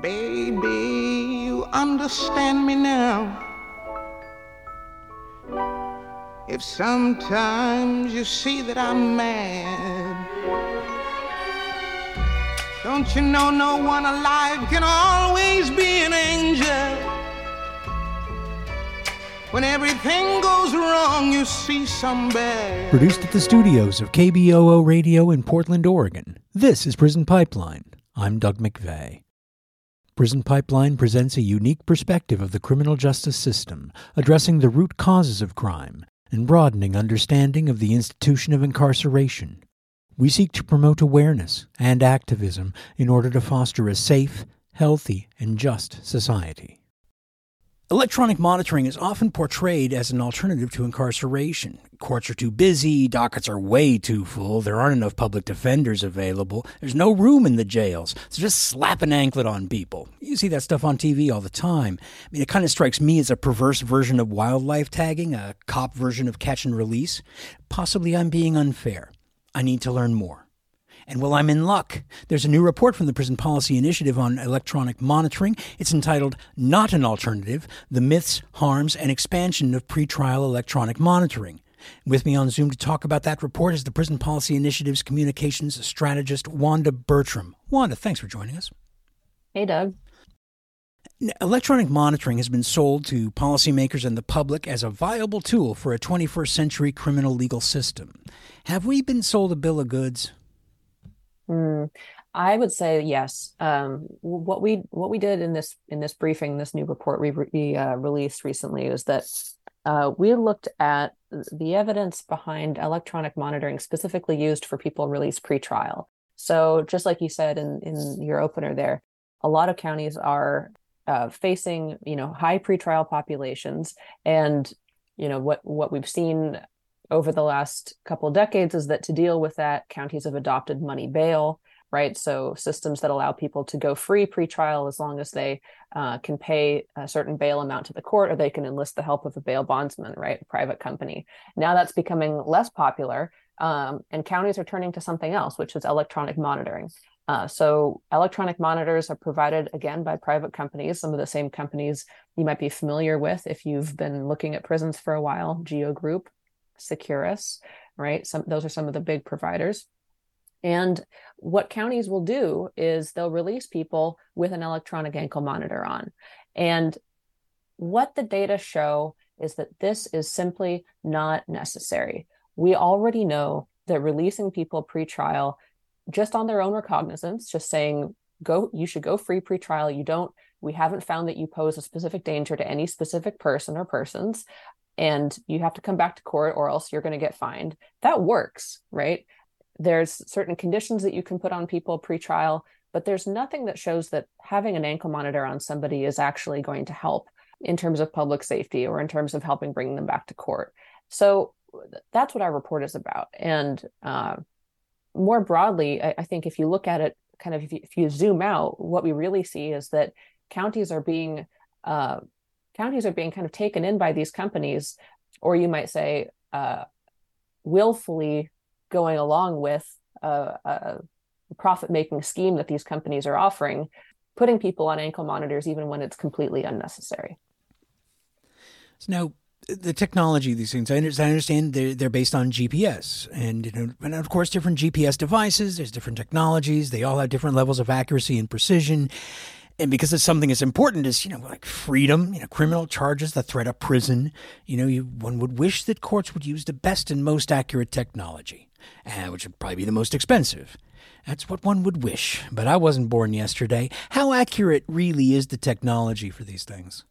Baby, you understand me now. If sometimes you see that I'm mad, don't you know no one alive can always be an angel? When everything goes wrong, you see some bad. Produced at the studios of KBOO Radio in Portland, Oregon, this is Prison Pipeline. I'm Doug McVay. Prison Pipeline presents a unique perspective of the criminal justice system, addressing the root causes of crime and broadening understanding of the institution of incarceration. We seek to promote awareness and activism in order to foster a safe, healthy, and just society. Electronic monitoring is often portrayed as an alternative to incarceration. Courts are too busy, dockets are way too full, there aren't enough public defenders available, there's no room in the jails, so just slap an anklet on people. You see that stuff on TV all the time. I mean, it kind of strikes me as a perverse version of wildlife tagging, a cop version of catch and release. Possibly I'm being unfair. I need to learn more. And well, I'm in luck. There's a new report from the Prison Policy Initiative on electronic monitoring. It's entitled Not an Alternative The Myths, Harms, and Expansion of Pretrial Electronic Monitoring. With me on Zoom to talk about that report is the Prison Policy Initiative's communications strategist, Wanda Bertram. Wanda, thanks for joining us. Hey, Doug. Electronic monitoring has been sold to policymakers and the public as a viable tool for a 21st century criminal legal system. Have we been sold a bill of goods? Mm, I would say yes. Um, what we what we did in this in this briefing, this new report we, we uh, released recently, is that uh, we looked at the evidence behind electronic monitoring specifically used for people released pre-trial. So just like you said in in your opener there, a lot of counties are uh, facing you know high pretrial populations, and you know what what we've seen over the last couple decades is that to deal with that, counties have adopted money bail, right? So systems that allow people to go free pre-trial as long as they uh, can pay a certain bail amount to the court, or they can enlist the help of a bail bondsman, right? A private company. Now that's becoming less popular, um, and counties are turning to something else, which is electronic monitoring. Uh, so electronic monitors are provided again by private companies, some of the same companies you might be familiar with if you've been looking at prisons for a while, Geo Group, Securus, right? Some those are some of the big providers. And what counties will do is they'll release people with an electronic ankle monitor on. And what the data show is that this is simply not necessary. We already know that releasing people pre-trial just on their own recognizance, just saying go you should go free pre-trial, you don't we haven't found that you pose a specific danger to any specific person or persons and you have to come back to court or else you're going to get fined. That works, right? There's certain conditions that you can put on people pre-trial, but there's nothing that shows that having an ankle monitor on somebody is actually going to help in terms of public safety or in terms of helping bring them back to court. So that's what our report is about. And uh, more broadly, I, I, think if you look at it kind of if you, if you, zoom out, what we really see is that counties are being uh, counties are being kind of taken in by these companies, or you might say, uh, willfully going along with a, a profit making scheme that these companies are offering, putting people on ankle monitors even when it's completely unnecessary. So now, the technology these things, I understand they're, they're based on GPS, and you know, and of course, different GPS devices. There's different technologies. They all have different levels of accuracy and precision and because it's something as important as you know like freedom you know criminal charges the threat of prison you know you, one would wish that courts would use the best and most accurate technology uh, which would probably be the most expensive. That's what one would wish but i wasn't born yesterday. How accurate really is the technology for these things?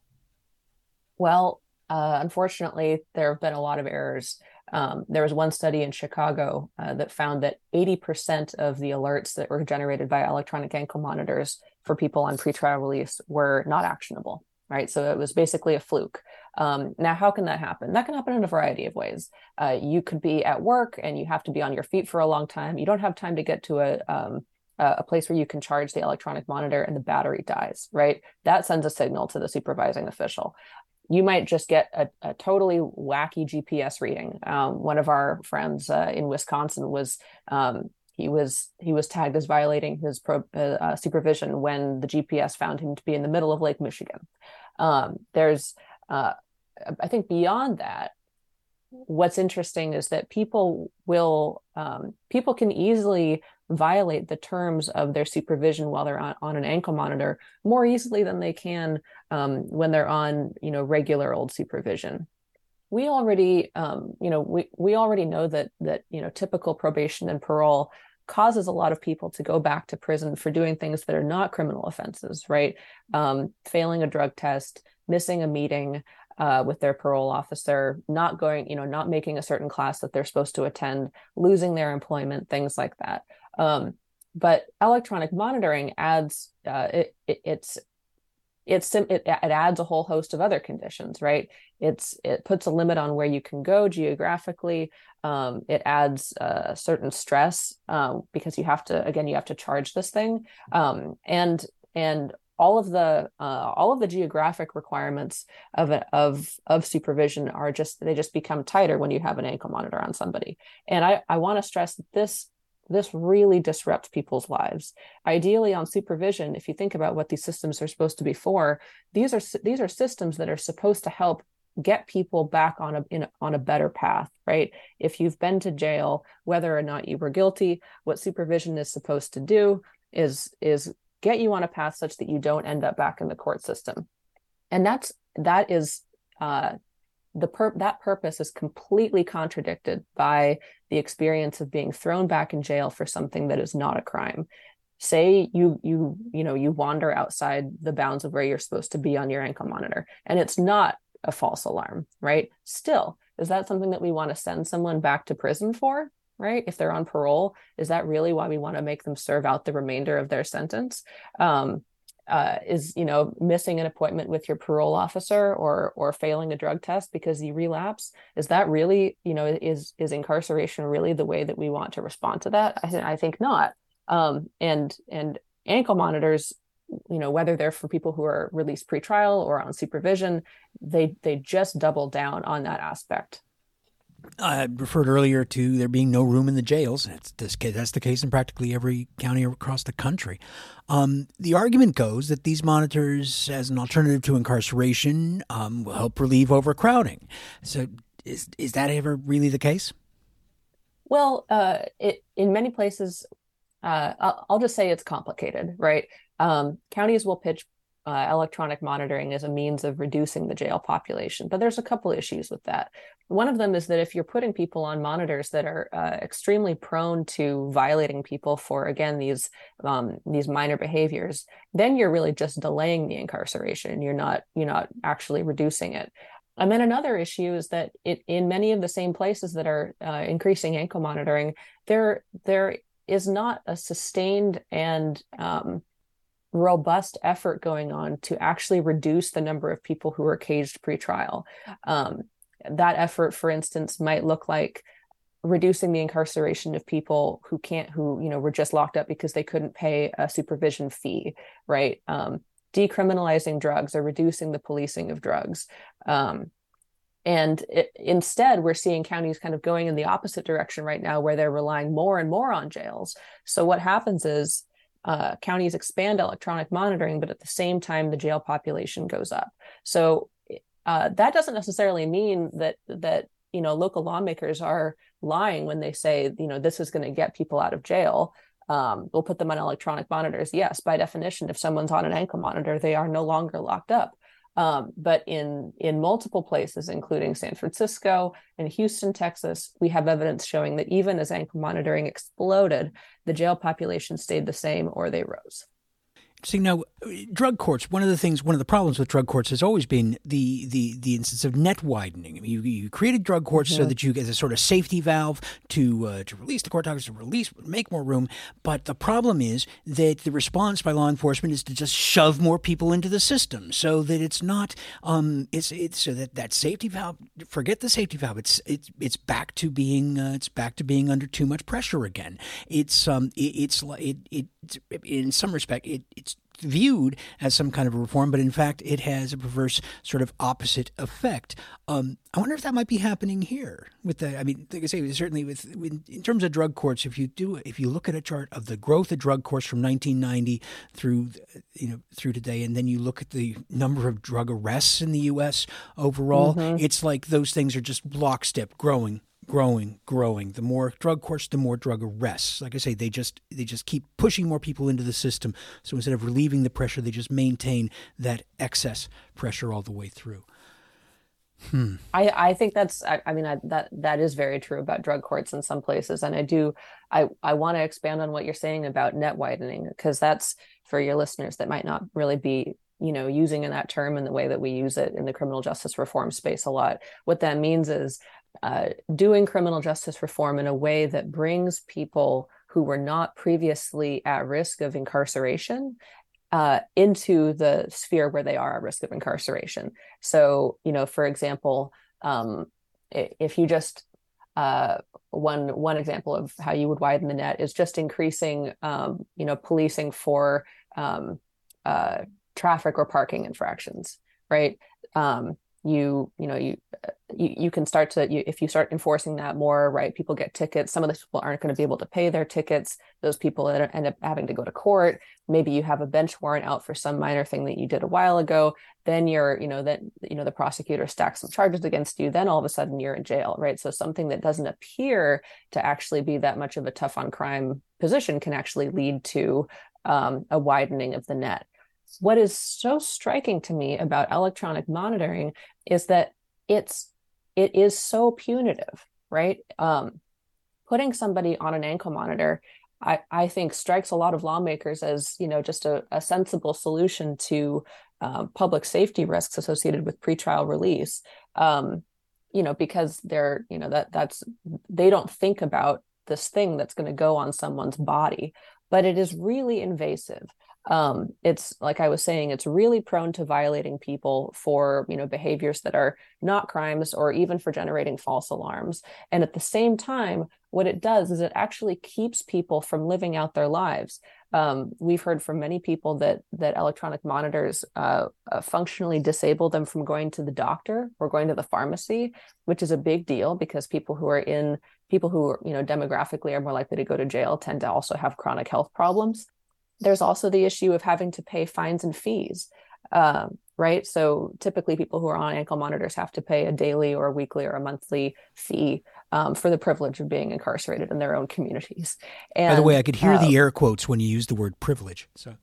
Well uh, unfortunately there have been a lot of errors um, there was one study in Chicago uh, that found that 80% of the alerts that were generated by electronic ankle monitors for people on pretrial release were not actionable, right? So it was basically a fluke. Um, now, how can that happen? That can happen in a variety of ways. Uh, you could be at work and you have to be on your feet for a long time. You don't have time to get to a um, a place where you can charge the electronic monitor and the battery dies, right? That sends a signal to the supervising official you might just get a, a totally wacky GPS reading. Um, one of our friends uh, in Wisconsin was um, he was he was tagged as violating his pro, uh, uh supervision when the GPS found him to be in the middle of Lake Michigan. Um, there's, uh, I think, beyond that, what's interesting is that people will um, people can easily violate the terms of their supervision while they're on, on an ankle monitor more easily than they can um, when they're on you know regular old supervision. We already um, you know we we already know that that you know typical probation and parole causes a lot of people to go back to prison for doing things that are not criminal offenses right? Um, failing a drug test missing a meeting uh, with their parole officer not going you know not making a certain class that they're supposed to attend losing their employment things like that um, but electronic monitoring adds uh, it, it, it's it's it, it adds a whole host of other conditions right? It's it puts a limit on where you can go geographically. Um, it adds a uh, certain stress um, because you have to again you have to charge this thing. Um, and and all of the uh, all of the geographic requirements of of of supervision are just they just become tighter when you have an ankle monitor on somebody. And i i want to stress that this this really disrupts people's lives. Ideally on supervision if you think about what these systems are supposed to be for these are these are systems that are supposed to help get people back on a in, on a better path right? If you've been to jail whether or not you were guilty what supervision is supposed to do is is get you on a path such that you don't end up back in the court system. And that's that is uh, the pur- that purpose is completely contradicted by the experience of being thrown back in jail for something that is not a crime. Say you you you know you wander outside the bounds of where you're supposed to be on your ankle monitor and it's not a false alarm right? Still is that something that we want to send someone back to prison for right? If they're on parole is that really why we want to make them serve out the remainder of their sentence? Um, uh, is you know missing an appointment with your parole officer or or failing a drug test because you relapse is that really you know is is incarceration really the way that we want to respond to that? I, th- I think not. Um, and and ankle monitors you know whether they're for people who are released pretrial or on supervision they they just double down on that aspect I referred earlier to there being no room in the jails. That's, that's the case in practically every county across the country. Um, the argument goes that these monitors, as an alternative to incarceration, um, will help relieve overcrowding. So, is is that ever really the case? Well, uh, it, in many places, uh, I'll, I'll, just say it's complicated, right? Um, counties will pitch uh, electronic monitoring as a means of reducing the jail population. But there's a couple issues with that. One of them is that if you're putting people on monitors that are uh, extremely prone to violating people for again these um, these minor behaviors, then you're really just delaying the incarceration. You're not you're not actually reducing it. And then another issue is that it in many of the same places that are uh, increasing ankle monitoring, there there is not a sustained and um, robust effort going on to actually reduce the number of people who are caged pre-trial. Um, that effort, for instance, might look like reducing the incarceration of people who can't, who you know were just locked up because they couldn't pay a supervision fee, right? Um, decriminalizing drugs or reducing the policing of drugs. Um, and it, instead, we're seeing counties kind of going in the opposite direction right now, where they're relying more and more on jails. So what happens is uh, counties expand electronic monitoring, but at the same time, the jail population goes up. So uh, that doesn't necessarily mean that that you know local lawmakers are lying when they say you know this is going to get people out of jail. Um, we'll put them on electronic monitors. Yes, by definition, if someone's on an ankle monitor, they are no longer locked up. Um, but in in multiple places, including San Francisco and Houston, Texas, we have evidence showing that even as ankle monitoring exploded, the jail population stayed the same or they rose. See now, drug courts. One of the things, one of the problems with drug courts has always been the the the instance of net widening. I mean, you, you created drug courts mm-hmm. so that you get a sort of safety valve to uh, to release the court doctors to release, make more room. But the problem is that the response by law enforcement is to just shove more people into the system, so that it's not um it's it's so that that safety valve. Forget the safety valve. It's it's it's back to being uh, it's back to being under too much pressure again. It's um it, it's it it in some respect it, it viewed as some kind of a reform, but in fact, it has a perverse sort of opposite effect. Um, I wonder if that might be happening here with the. I mean, like I say, certainly with in terms of drug courts, if you do, if you look at a chart of the growth of drug courts from 1990 through, you know, through today, and then you look at the number of drug arrests in the U.S. overall, mm-hmm. it's like those things are just lockstep growing growing, growing. The more drug courts, the more drug arrests. Like I say, they just they just keep pushing more people into the system. So instead of relieving the pressure, they just maintain that excess pressure all the way through. Hmm. I, I think that's I, I mean I, that that is very true about drug courts in some places and I do I I want to expand on what you're saying about net widening because that's for your listeners that might not really be you know using in that term in the way that we use it in the criminal justice reform space a lot what that means is uh, doing criminal justice reform in a way that brings people who were not previously at risk of incarceration uh, into the sphere where they are at risk of incarceration. So, you know, for example, um, if you just uh, one one example of how you would widen the net is just increasing, um, you know, policing for um, uh, traffic or parking infractions, right? Um, you you know you you, you can start to you, if you start enforcing that more right people get tickets. Some of those people aren't going to be able to pay their tickets. Those people that end up having to go to court. Maybe you have a bench warrant out for some minor thing that you did a while ago. Then you're you know then you know the prosecutor stacks some charges against you. Then all of a sudden you're in jail right? So something that doesn't appear to actually be that much of a tough on crime position can actually lead to um, a widening of the net. What is so striking to me about electronic monitoring is that it's it is so punitive right? Um, putting somebody on an ankle monitor I, I think strikes a lot of lawmakers as you know just a, a sensible solution to uh, public safety risks associated with pretrial release. Um, you know because they're you know that that's they don't think about this thing that's going to go on someone's body but it is really invasive um, it's like I was saying, it's really prone to violating people for you know behaviors that are not crimes or even for generating false alarms. And at the same time, what it does is it actually keeps people from living out their lives. Um, we've heard from many people that that electronic monitors uh, uh, functionally disable them from going to the doctor or going to the pharmacy, which is a big deal because people who are in people who you know demographically are more likely to go to jail tend to also have chronic health problems there's also the issue of having to pay fines and fees um, right? So typically people who are on ankle monitors have to pay a daily or a weekly or a monthly fee um, for the privilege of being incarcerated in their own communities. And, by the way i could hear uh, the air quotes when you use the word privilege so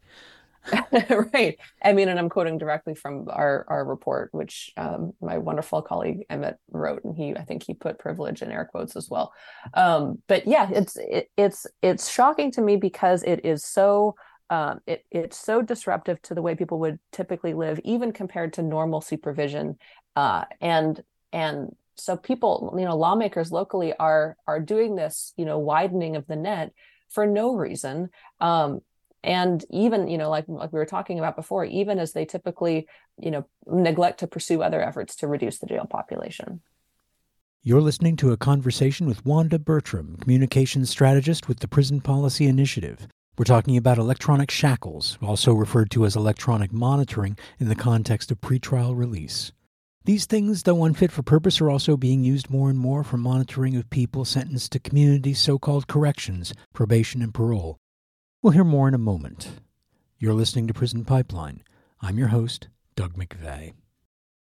right. I mean, and I'm quoting directly from our our report, which um, my wonderful colleague Emmett wrote, and he I think he put privilege in air quotes as well. Um, but yeah, it's it, it's it's shocking to me because it is so um, it it's so disruptive to the way people would typically live, even compared to normal supervision, uh, and and so people, you know, lawmakers locally are are doing this, you know, widening of the net for no reason. Um, and even you know like like we were talking about before even as they typically you know neglect to pursue other efforts to reduce the jail population you're listening to a conversation with Wanda Bertram, communications strategist with the Prison Policy Initiative. We're talking about electronic shackles, also referred to as electronic monitoring in the context of pretrial release. These things, though unfit for purpose, are also being used more and more for monitoring of people sentenced to community so called corrections, probation, and parole. We'll hear more in a moment. You're listening to Prison Pipeline. I'm your host, Doug McVay.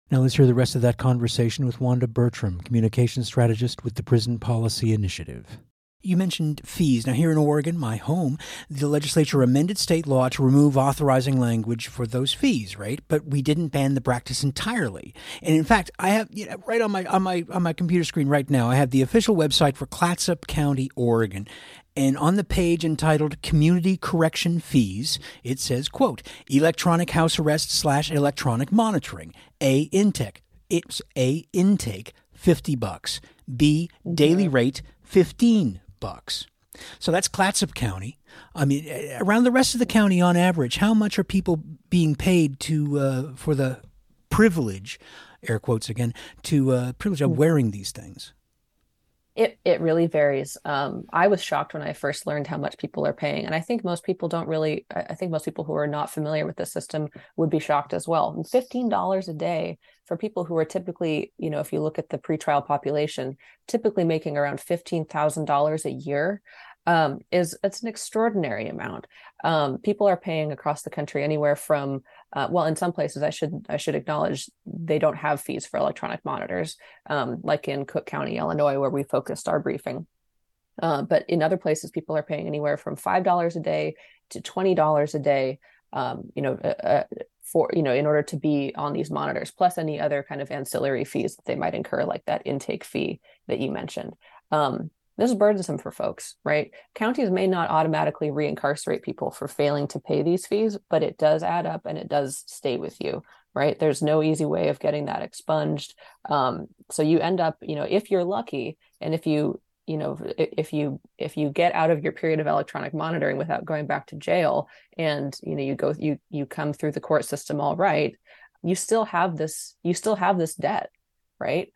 Now let's hear the rest of that conversation with Wanda Bertram, communications strategist with the Prison Policy Initiative. You mentioned fees. Now, here in Oregon, my home, the legislature amended state law to remove authorizing language for those fees, right? But we didn't ban the practice entirely. And in fact, I have you know, right on my on my on my computer screen right now, I have the official website for Clatsop County, Oregon, and on the page entitled Community Correction Fees, it says, quote, electronic house arrest slash electronic monitoring, A intake. It's A intake, 50 bucks. B daily mm-hmm. rate, 15 bucks. So that's Clatsop County. I mean, around the rest of the county, on average, how much are people being paid to uh, for the privilege, air quotes again, to uh, privilege of wearing these things? It it really varies. Um, I was shocked when I first learned how much people are paying, and I think most people don't really. I think most people who are not familiar with the system would be shocked as well. Fifteen dollars a day for people who are typically, you know, if you look at the pretrial population, typically making around fifteen thousand dollars a year um, is it's an extraordinary amount. Um, people are paying across the country anywhere from uh, well, in some places, I should I should acknowledge they don't have fees for electronic monitors, um, like in Cook County, Illinois, where we focused our briefing. Uh, but in other places, people are paying anywhere from five dollars a day to twenty dollars a day. Um, you know, for you know, in order to be on these monitors, plus any other kind of ancillary fees that they might incur, like that intake fee that you mentioned. Um, this is burdensome for folks, right? Counties may not automatically reincarcerate people for failing to pay these fees, but it does add up and it does stay with you, right? There's no easy way of getting that expunged. Um, so you end up, you know, if you're lucky and if you, you know, if you if you get out of your period of electronic monitoring without going back to jail, and you know you go you you come through the court system all right, you still have this you still have this debt, right?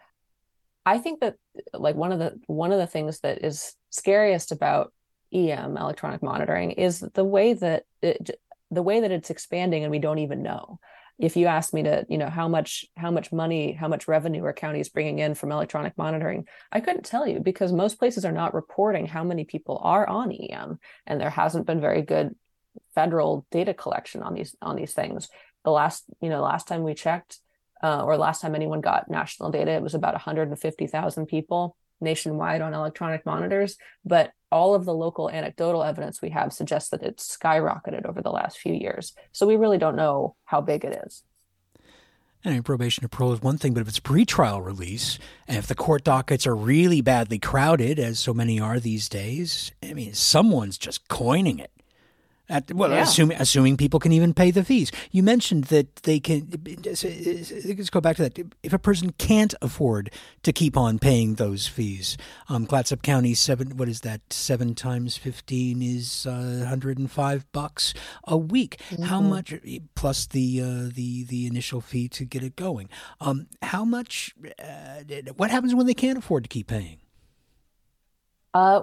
I think that like one of the one of the things that is scariest about EM electronic monitoring is the way that it, the way that it's expanding and we don't even know. If you ask me to, you know, how much how much money, how much revenue are counties bringing in from electronic monitoring, I couldn't tell you because most places are not reporting how many people are on EM, and there hasn't been very good federal data collection on these on these things. The last, you know, last time we checked, uh, or last time anyone got national data, it was about 150,000 people nationwide on electronic monitors. But all of the local anecdotal evidence we have suggests that it's skyrocketed over the last few years. So we really don't know how big it is. And probation or parole is one thing, but if it's pretrial release, and if the court dockets are really badly crowded, as so many are these days, I mean, someone's just coining it. At, well, yeah. assuming assuming people can even pay the fees. You mentioned that they can. Let's go back to that. If a person can't afford to keep on paying those fees, um, Clatsop County seven. What is that? Seven times fifteen is uh, 105 bucks a week. Mm-hmm. How much plus the uh, the the initial fee to get it going? Um, how much? Uh, what happens when they can't afford to keep paying? Uh,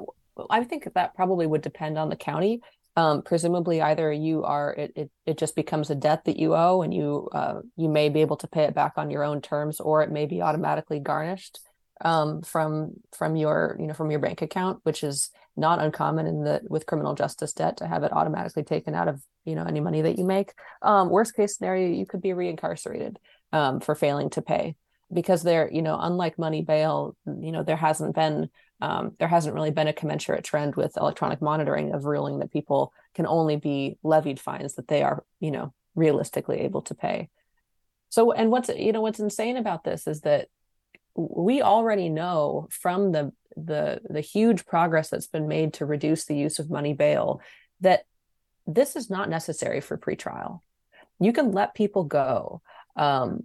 I think that probably would depend on the county um, presumably either you are it, it it just becomes a debt that you owe and you uh, you may be able to pay it back on your own terms or it may be automatically garnished um, from from your you know from your bank account which is not uncommon in the with criminal justice debt to have it automatically taken out of you know any money that you make. Um, worst case scenario you could be reincarcerated um, for failing to pay because there you know unlike money bail you know there hasn't been um, there hasn't really been a commensurate trend with electronic monitoring of ruling that people can only be levied fines that they are, you know, realistically able to pay. So, and what's you know what's insane about this is that we already know from the the the huge progress that's been made to reduce the use of money bail that this is not necessary for pretrial. You can let people go. Um,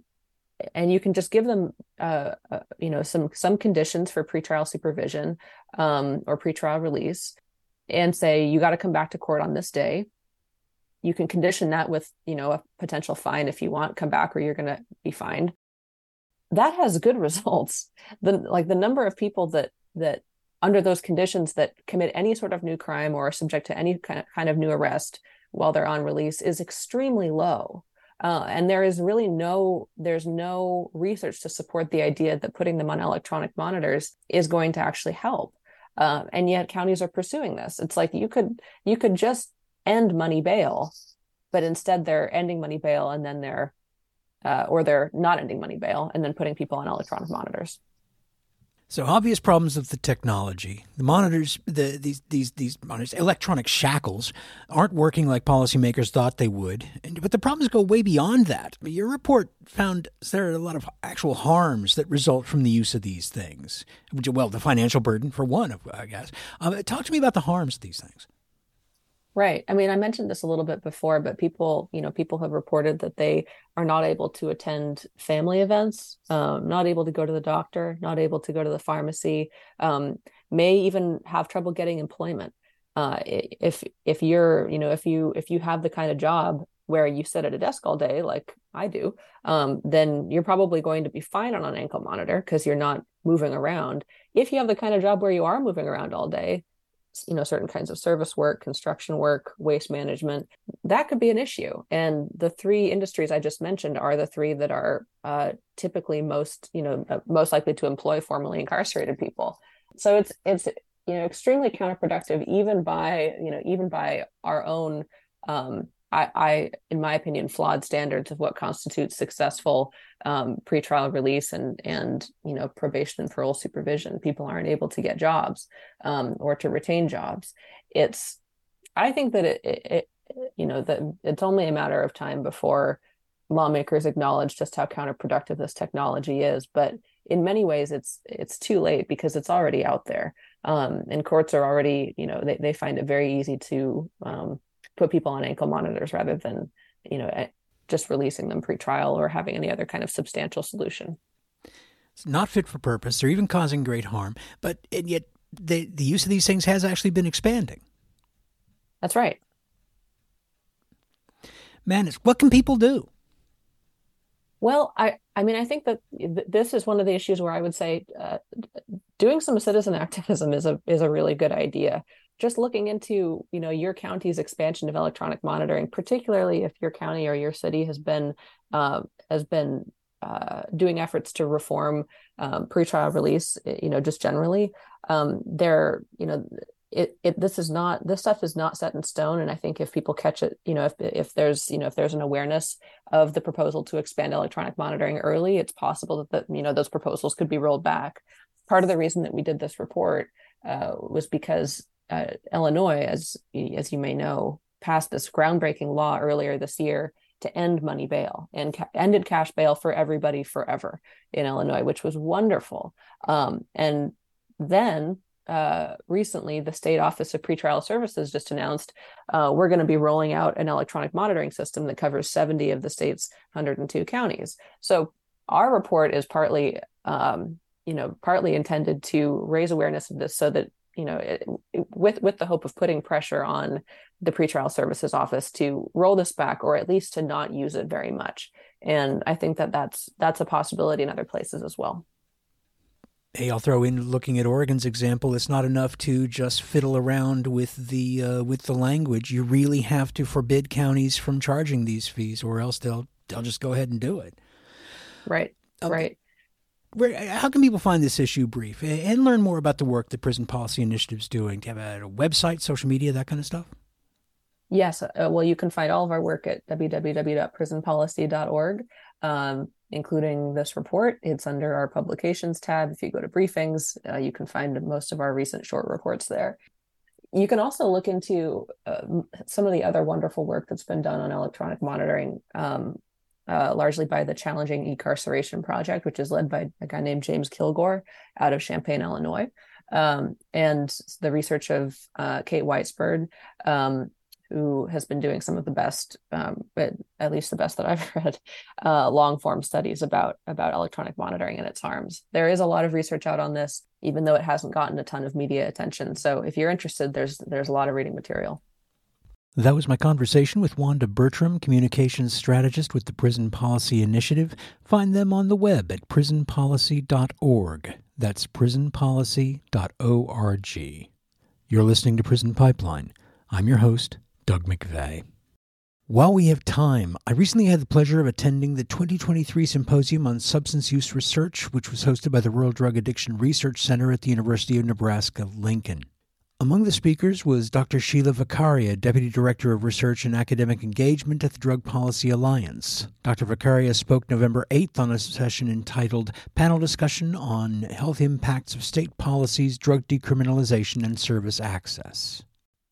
and you can just give them uh, uh, you know some some conditions for pretrial supervision um, or pretrial release and say you got to come back to court on this day. You can condition that with you know a potential fine if you want come back or you're going to be fined. That has good results. The like the number of people that that under those conditions that commit any sort of new crime or are subject to any kind of, kind of new arrest while they're on release is extremely low uh, and there is really no there's no research to support the idea that putting them on electronic monitors is going to actually help. Uh, and yet counties are pursuing this. It's like you could you could just end money bail but instead they're ending money bail and then they're uh, or they're not ending money bail and then putting people on electronic monitors so obvious problems of the technology. The monitors, the, these these these monitors, electronic shackles, aren't working like policymakers thought they would. But the problems go way beyond that. Your report found there are a lot of actual harms that result from the use of these things. Well, the financial burden for one, I guess. Um, talk to me about the harms of these things. Right. I mean, I mentioned this a little bit before, but people, you know, people have reported that they are not able to attend family events, um, not able to go to the doctor, not able to go to the pharmacy, um, may even have trouble getting employment. Uh, if if you're, you know, if you if you have the kind of job where you sit at a desk all day, like I do, um, then you're probably going to be fine on an ankle monitor because you're not moving around. If you have the kind of job where you are moving around all day, you know, certain kinds of service work, construction work, waste management, that could be an issue. And the three industries I just mentioned are the three that are uh, typically most, you know, uh, most likely to employ formerly incarcerated people. So it's it's you know extremely counterproductive even by you know even by our own um, I, I, in my opinion, flawed standards of what constitutes successful um, pretrial release and and you know probation and parole supervision. People aren't able to get jobs um, or to retain jobs. It's, I think that it, it, it you know that it's only a matter of time before lawmakers acknowledge just how counterproductive this technology is. But in many ways, it's it's too late because it's already out there, um, and courts are already you know they they find it very easy to um, put people on ankle monitors rather than you know just releasing them pre-trial or having any other kind of substantial solution. It's not fit for purpose or even causing great harm but and yet the the use of these things has actually been expanding. That's right. Man what can people do? Well, I, I mean, I think that th- this is one of the issues where I would say uh, doing some citizen activism is a is a really good idea just looking into you know your county's expansion of electronic monitoring particularly if your county or your city has been uh, has been uh, doing efforts to reform um, pretrial release you know just generally um, there you know it, it this is not this stuff is not set in stone. And i think if people catch it you know if if there's you know if there's an awareness of the proposal to expand electronic monitoring early it's possible that the, you know those proposals could be rolled back. Part of the reason that we did this report uh, was because uh, Illinois, as as you may know, passed this groundbreaking law earlier this year to end money bail and ca- ended cash bail for everybody forever in Illinois, which was wonderful. Um, and then uh, recently, the state office of pretrial services just announced uh, we're going to be rolling out an electronic monitoring system that covers 70 of the state's 102 counties. So our report is partly, um, you know, partly intended to raise awareness of this so that you know, it, it, with with the hope of putting pressure on the pretrial services office to roll this back or at least to not use it very much. And I think that that's that's a possibility in other places as well. Hey, I'll throw in looking at Oregon's example. It's not enough to just fiddle around with the uh, with the language. You really have to forbid counties from charging these fees, or else they'll they'll just go ahead and do it. Right. Okay. Right where, how can people find this issue brief and learn more about the work that Prison Policy Initiative is doing? Do you have a, website, social media, that kind of stuff? Yes. Uh, well, you can find all of our work at www.prisonpolicy.org, um, including this report. It's under our publications tab. If you go to briefings, uh, you can find most of our recent short reports there. You can also look into uh, some of the other wonderful work that's been done on electronic monitoring. Um, uh, largely by the Challenging Incarceration Project, which is led by a guy named James Kilgore out of Champaign, Illinois, um, and the research of uh, Kate Weisburd, um, who has been doing some of the best, um, at least the best that I've read, uh, long form studies about about electronic monitoring and its harms. There is a lot of research out on this, even though it hasn't gotten a ton of media attention. So if you're interested, there's there's a lot of reading material. That was my conversation with Wanda Bertram, communications strategist with the Prison Policy Initiative. Find them on the web at prisonpolicy.org. That's prisonpolicy.org. You're listening to Prison Pipeline. I'm your host, Doug McVay. While we have time, I recently had the pleasure of attending the 2023 Symposium on Substance Use Research, which was hosted by the Rural Drug Addiction Research Center at the University of Nebraska Lincoln. Among the speakers was Dr. Sheila Vakharia, Deputy Director of Research and Academic Engagement at the Drug Policy Alliance. Dr. Vakharia spoke November 8th on a session entitled Panel Discussion on Health Impacts of State Policies, Drug Decriminalization, and Service Access.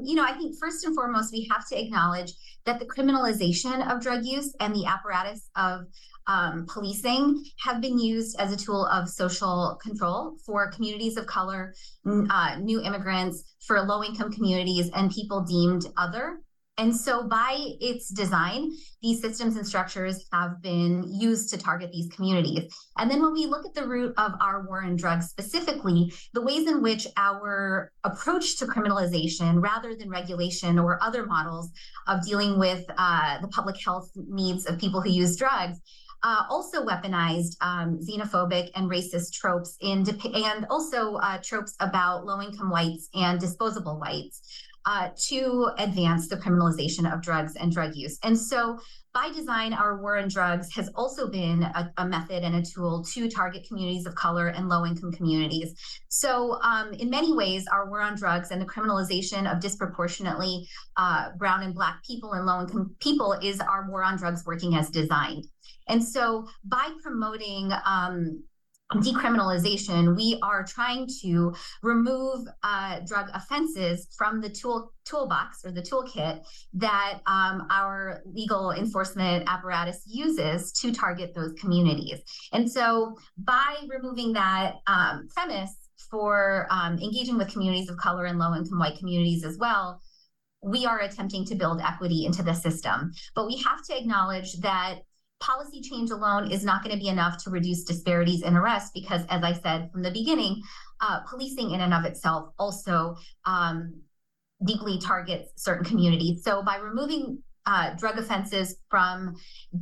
You know, I think first and foremost, we have to acknowledge that the criminalization of drug use and the apparatus of um, policing have been used as a tool of social control for communities of color, uh, new immigrants, for low income communities, and people deemed other And so, by its design, these systems and structures have been used to target these communities. And then, when we look at the root of our war on drugs specifically, the ways in which our approach to criminalization, rather than regulation or other models of dealing with uh, the public health needs of people who use drugs, uh, also weaponized um, xenophobic and racist tropes in and also uh, tropes about low-income whites and disposable whites uh, to advance the criminalization of drugs and drug use. And so, by design, our war on drugs has also been a, a method and a tool to target communities of color and low income communities. So, um, in many ways, our war on drugs and the criminalization of disproportionately uh, brown and black people and low income people is our war on drugs working as designed. And so, by promoting um, decriminalization, we are trying to remove uh, drug offenses from the tool toolbox or the toolkit that um, our legal enforcement apparatus uses to target those communities. And so, by removing that um, premise for um, engaging with communities of color and low-income white communities as well, we are attempting to build equity into the system. But we have to acknowledge that policy change alone is not going to be enough to reduce disparities in arrest because, as I said from the beginning, uh, policing in and of itself also um, deeply targets certain communities. So by removing uh, drug offenses from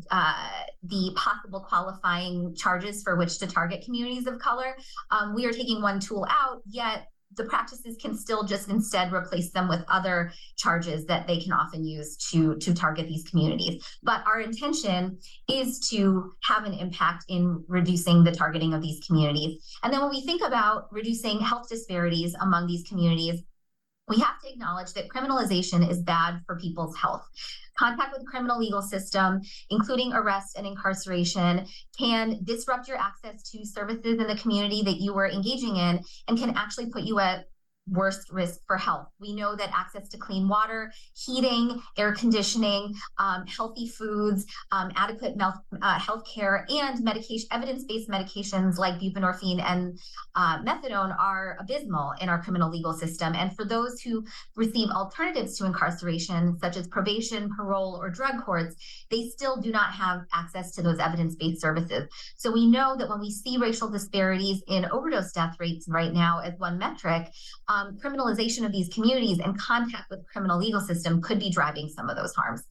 uh, the possible qualifying charges for which to target communities of color, um, we are taking one tool out, yet the practices can still just instead replace them with other charges that they can often use to to target these communities. But our intention is to have an impact in reducing the targeting of these communities. And then when we think about reducing health disparities among these communities we have to acknowledge that criminalization is bad for people's health. Contact with the criminal legal system, including arrest and incarceration, can disrupt your access to services in the community that you were engaging in and can actually put you at worst risk for health. We know that access to clean water, heating, air conditioning, um, healthy foods, um, adequate uh, health care, and medication, evidence-based medications like buprenorphine and uh, methadone are abysmal in our criminal legal system. And for those who receive alternatives to incarceration, such as probation, parole, or drug courts, they still do not have access to those evidence-based services. So we know that when we see racial disparities in overdose death rates right now as one metric, um, Um, criminalization of these communities and contact with criminal legal system could be driving some of those harms.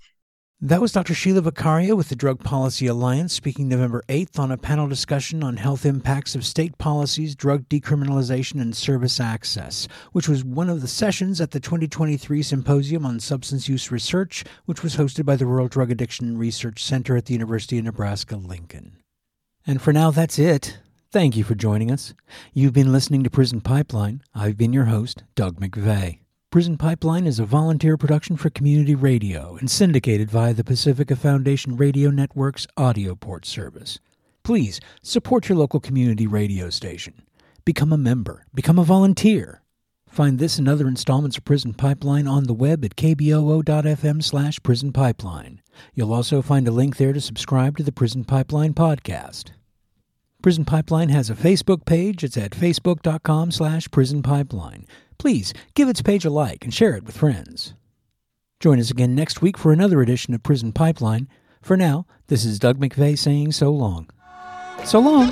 That was Dr. Sheila Vakharia with the Drug Policy Alliance speaking November 8th on a panel discussion on health impacts of state policies, drug decriminalization, and service access, which was one of the sessions at the 2023 Symposium on Substance Use Research, which was hosted by the Rural Drug Addiction Research Center at the University of Nebraska Lincoln. And for now, that's it. Thank you for joining us. You've been listening to Prison Pipeline. I've been your host, Doug McVay. Prison Pipeline is a volunteer production for community radio and syndicated via the Pacifica Foundation Radio Network's audio port service. Please support your local community radio station. Become a member, become a volunteer. Find this and other installments of Prison Pipeline on the web at kboo.fm slash prison pipeline. You'll also find a link there to subscribe to the Prison Pipeline podcast. Prison Pipeline has a Facebook page. It's at facebook.com slash prisonpipeline. Please give its page a like and share it with friends. Join us again next week for another edition of Prison Pipeline. For now, this is Doug McVay saying so long. So long.